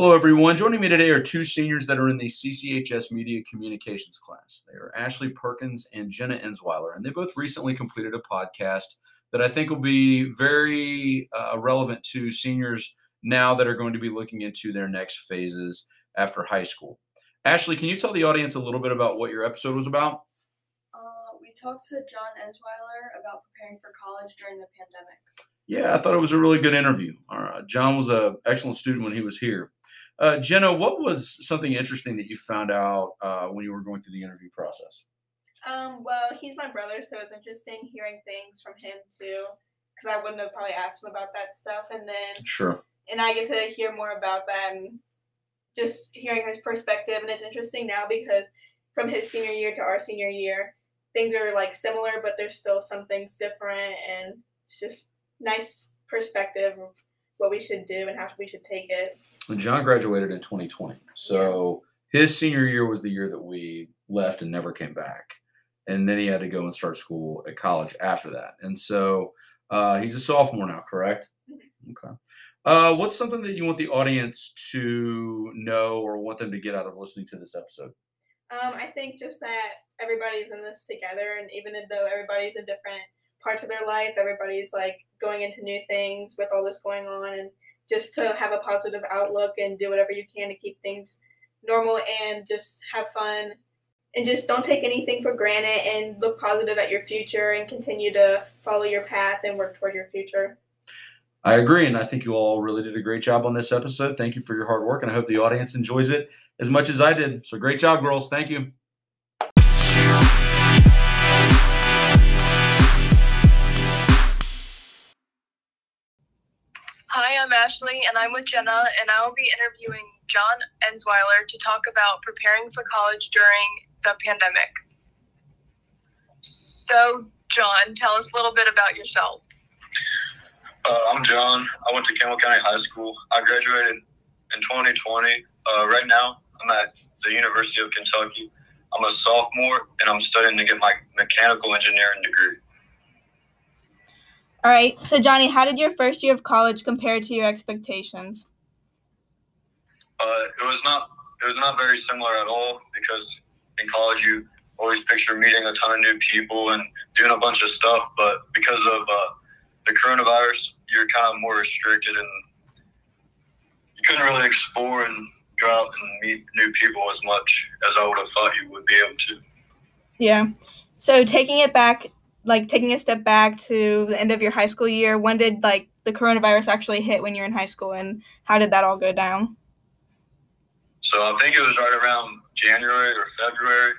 Hello, everyone. Joining me today are two seniors that are in the CCHS Media Communications class. They are Ashley Perkins and Jenna Enzweiler, and they both recently completed a podcast that I think will be very uh, relevant to seniors now that are going to be looking into their next phases after high school. Ashley, can you tell the audience a little bit about what your episode was about? Uh, we talked to John Enzweiler about preparing for college during the pandemic. Yeah, I thought it was a really good interview. John was an excellent student when he was here. Uh, Jenna, what was something interesting that you found out uh, when you were going through the interview process? Um, well, he's my brother, so it's interesting hearing things from him too, because I wouldn't have probably asked him about that stuff, and then Sure. and I get to hear more about that and just hearing his perspective, and it's interesting now because from his senior year to our senior year, things are like similar, but there's still some things different, and it's just nice perspective of what we should do and how we should take it. And John graduated in 2020. So his senior year was the year that we left and never came back. And then he had to go and start school at college after that. And so uh, he's a sophomore now, correct? Okay. Uh, what's something that you want the audience to know or want them to get out of listening to this episode? Um, I think just that everybody's in this together, and even though everybody's in different parts of their life, everybody's like going into new things with all this going on, and just to have a positive outlook and do whatever you can to keep things normal and just have fun and just don't take anything for granted and look positive at your future and continue to follow your path and work toward your future. I agree, and I think you all really did a great job on this episode. Thank you for your hard work, and I hope the audience enjoys it as much as I did. So great job, girls. Thank you. I'm Ashley, and I'm with Jenna, and I will be interviewing John Enzweiler to talk about preparing for college during the pandemic. So, John, tell us a little bit about yourself. Uh, I'm John. I went to Campbell County High School. I graduated in 2020. Uh, right now, I'm at the University of Kentucky. I'm a sophomore, and I'm studying to get my mechanical engineering degree. All right, so Johnny, how did your first year of college compare to your expectations? Uh, it was not it was not very similar at all because in college you always picture meeting a ton of new people and doing a bunch of stuff, but because of uh, the coronavirus, you're kind of more restricted and you couldn't really explore and go out and meet new people as much as I would have thought you would be able to. Yeah. So taking it back, like taking a step back to the end of your high school year, when did like the coronavirus actually hit when you're in high school, and how did that all go down? So I think it was right around January or February,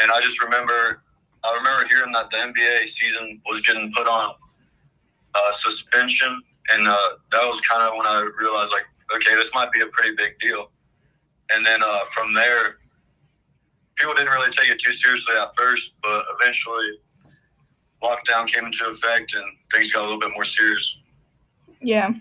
and I just remember I remember hearing that the NBA season was getting put on uh, suspension, and uh, that was kind of when I realized like, okay, this might be a pretty big deal. And then uh, from there, people didn't really take it too seriously at first, but eventually, lockdown came into effect, and things got a little bit more serious. Yeah.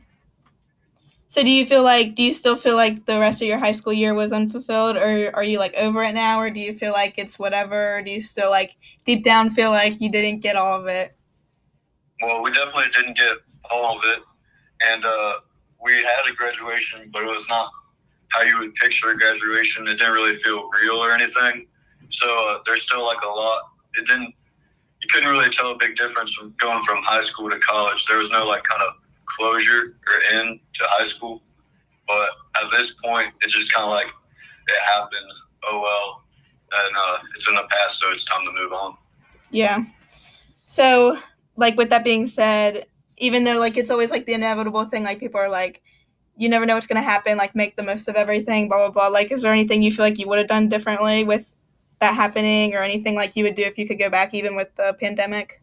So do you feel like do you still feel like the rest of your high school year was unfulfilled or are you like over it now or do you feel like it's whatever or do you still like deep down feel like you didn't get all of it? Well, we definitely didn't get all of it, and uh, we had a graduation, but it was not how you would picture a graduation. It didn't really feel real or anything. So uh, there's still like a lot. It didn't. You couldn't really tell a big difference from going from high school to college. There was no like kind of closure or end to high school. But at this point, it's just kind of like it happened. Oh well, and uh, it's in the past, so it's time to move on. Yeah. So like with that being said, even though like it's always like the inevitable thing, like people are like, you never know what's gonna happen, like make the most of everything, blah blah blah. Like is there anything you feel like you would have done differently with that happening or anything like you would do if you could go back even with the pandemic?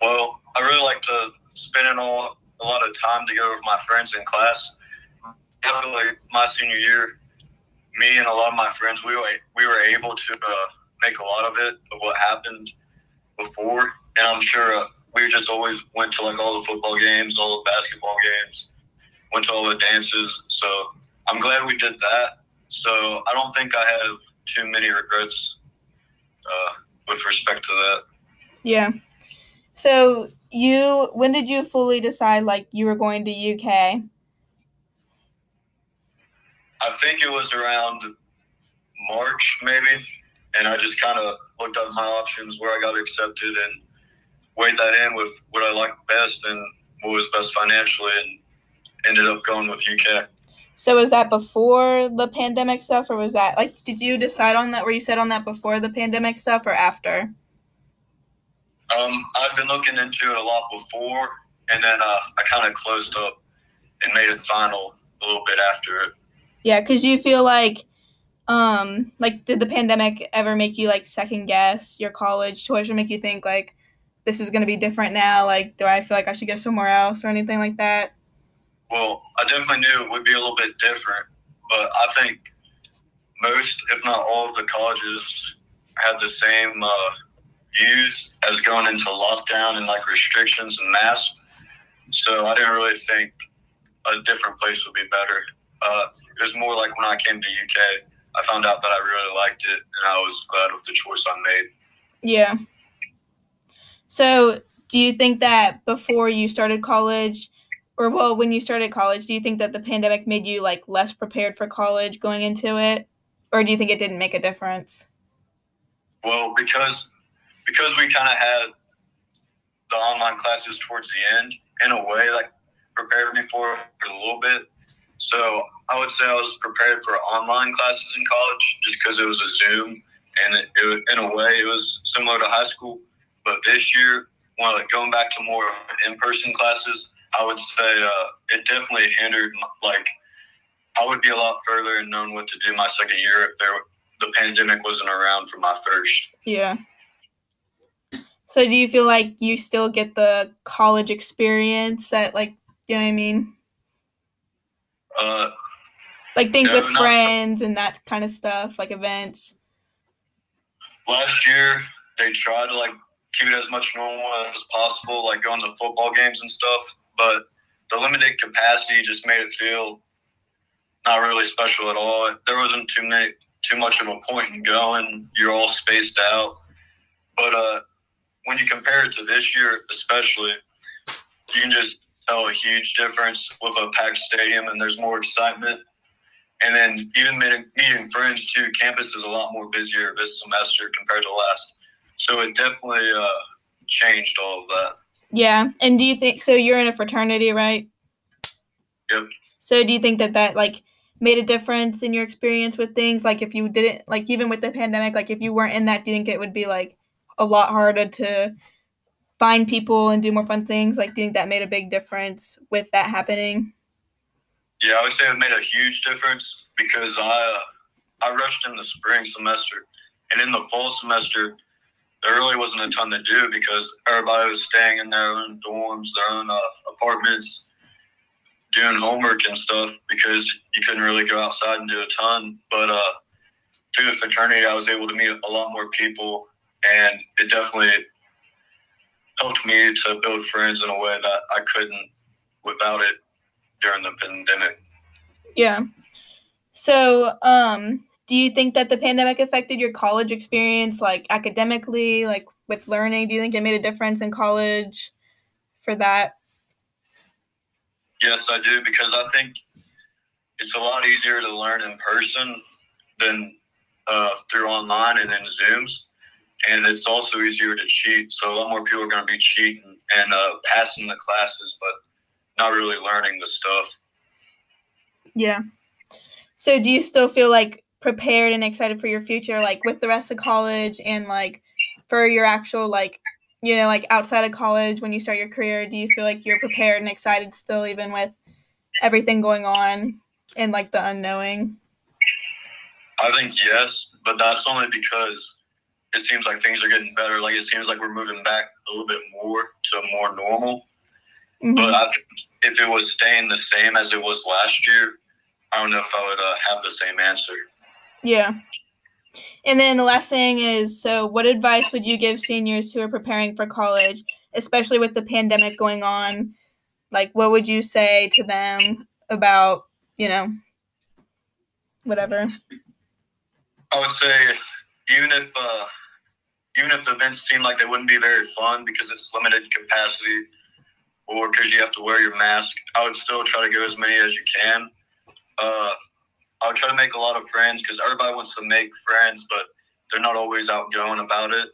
Well, I really like to spend a lot, of time together with my friends in class. Definitely my senior year, me and a lot of my friends, we were we were able to uh, make a lot of it of what happened before, and I'm sure uh, we just always went to like all the football games, all the basketball games, went to all the dances. So I'm glad we did that. So I don't think I have too many regrets uh, with respect to that. Yeah. So you when did you fully decide like you were going to UK? I think it was around March, maybe, and I just kind of looked up my options where I got accepted and weighed that in with what I liked best and what was best financially, and ended up going with UK. So was that before the pandemic stuff, or was that like? Did you decide on that? Were you set on that before the pandemic stuff, or after? Um, I've been looking into it a lot before, and then uh, I kind of closed up and made it final a little bit after it. Yeah, because you feel like, um, like did the pandemic ever make you like second guess your college choice, or make you think like this is gonna be different now? Like, do I feel like I should go somewhere else or anything like that? Well, I definitely knew it would be a little bit different, but I think most, if not all, of the colleges had the same uh, views as going into lockdown and like restrictions and masks. So I didn't really think a different place would be better. Uh, it was more like when I came to UK, I found out that I really liked it, and I was glad with the choice I made. Yeah. So, do you think that before you started college, or well, when you started college, do you think that the pandemic made you like less prepared for college going into it, or do you think it didn't make a difference? Well, because because we kind of had the online classes towards the end, in a way, like prepared me for a little bit. So I would say I was prepared for online classes in college just because it was a Zoom, and it, it, in a way it was similar to high school. But this year, when like going back to more in-person classes, I would say uh, it definitely hindered. Like I would be a lot further and known what to do my second year if there the pandemic wasn't around for my first. Yeah. So do you feel like you still get the college experience that like you know what I mean? Uh, like things no, with not- friends and that kind of stuff, like events. last year they tried to like keep it as much normal as possible, like going to football games and stuff. But the limited capacity just made it feel not really special at all. There wasn't too many, too much of a point in going. You're all spaced out. But uh, when you compare it to this year, especially, you can just tell a huge difference with a packed stadium, and there's more excitement. And then even meeting, meeting friends too. Campus is a lot more busier this semester compared to last. So it definitely uh, changed all of that. Yeah. And do you think so you're in a fraternity, right? Yep. So do you think that that like made a difference in your experience with things like if you didn't like even with the pandemic like if you weren't in that do you think it would be like a lot harder to find people and do more fun things like do you think that made a big difference with that happening Yeah, I would say it made a huge difference because I uh, I rushed in the spring semester, and in the fall semester, there really wasn't a ton to do because everybody was staying in their own dorms, their own uh, apartments, doing homework and stuff because you couldn't really go outside and do a ton. But uh, through the fraternity, I was able to meet a lot more people, and it definitely helped me to build friends in a way that I couldn't without it during the pandemic. yeah so um do you think that the pandemic affected your college experience like academically like with learning do you think it made a difference in college for that Yes, I do because I think it's a lot easier to learn in person than uh, through online and in Zooms, and it's also easier to cheat. So a lot more people are going to be cheating and uh, passing the classes, but not really learning the stuff. Yeah. So do you still feel like prepared and excited for your future, like with the rest of college and like for your actual like you know, like outside of college when you start your career, do you feel like you're prepared and excited still even with everything going on and like the unknowing? I think yes, but that's only because it seems like things are getting better. Like it seems like we're moving back a little bit more to more normal. Mhm. But I think if it was staying the same as it was last year, I don't know if I would uh, have the same answer. Yeah. And then the last thing is so what advice would you give seniors who are preparing for college, especially with the pandemic going on? Like what would you say to them about, you know, whatever? I would say even if uh, even if the events seem like they wouldn't be very fun because it's limited capacity or because you have to wear your mask, I would still try to go as many as you can. Uh, I would try to make a lot of friends because everybody wants to make friends, but they're not always outgoing about it.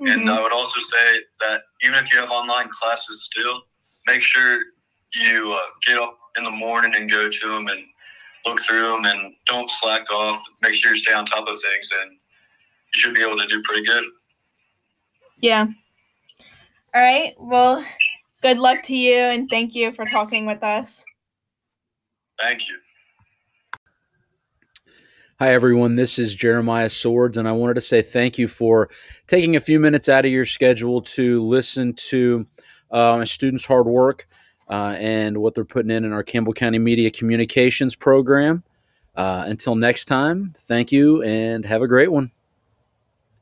And Mhm. I would also say that even if you have online classes still, make sure you uh, get up in the morning and go to them and look through them and don't slack off. Make sure you stay on top of things and you should be able to do pretty good. Yeah. All right. Well, good luck to you and thank you for talking with us. Thank you. Hi, everyone. This is Jeremiah Swords, and I wanted to say thank you for taking a few minutes out of your schedule to listen to uh, my students' hard work uh, and what they're putting in in our Campbell County Media Communications program. Uh, until next time, thank you and have a great one.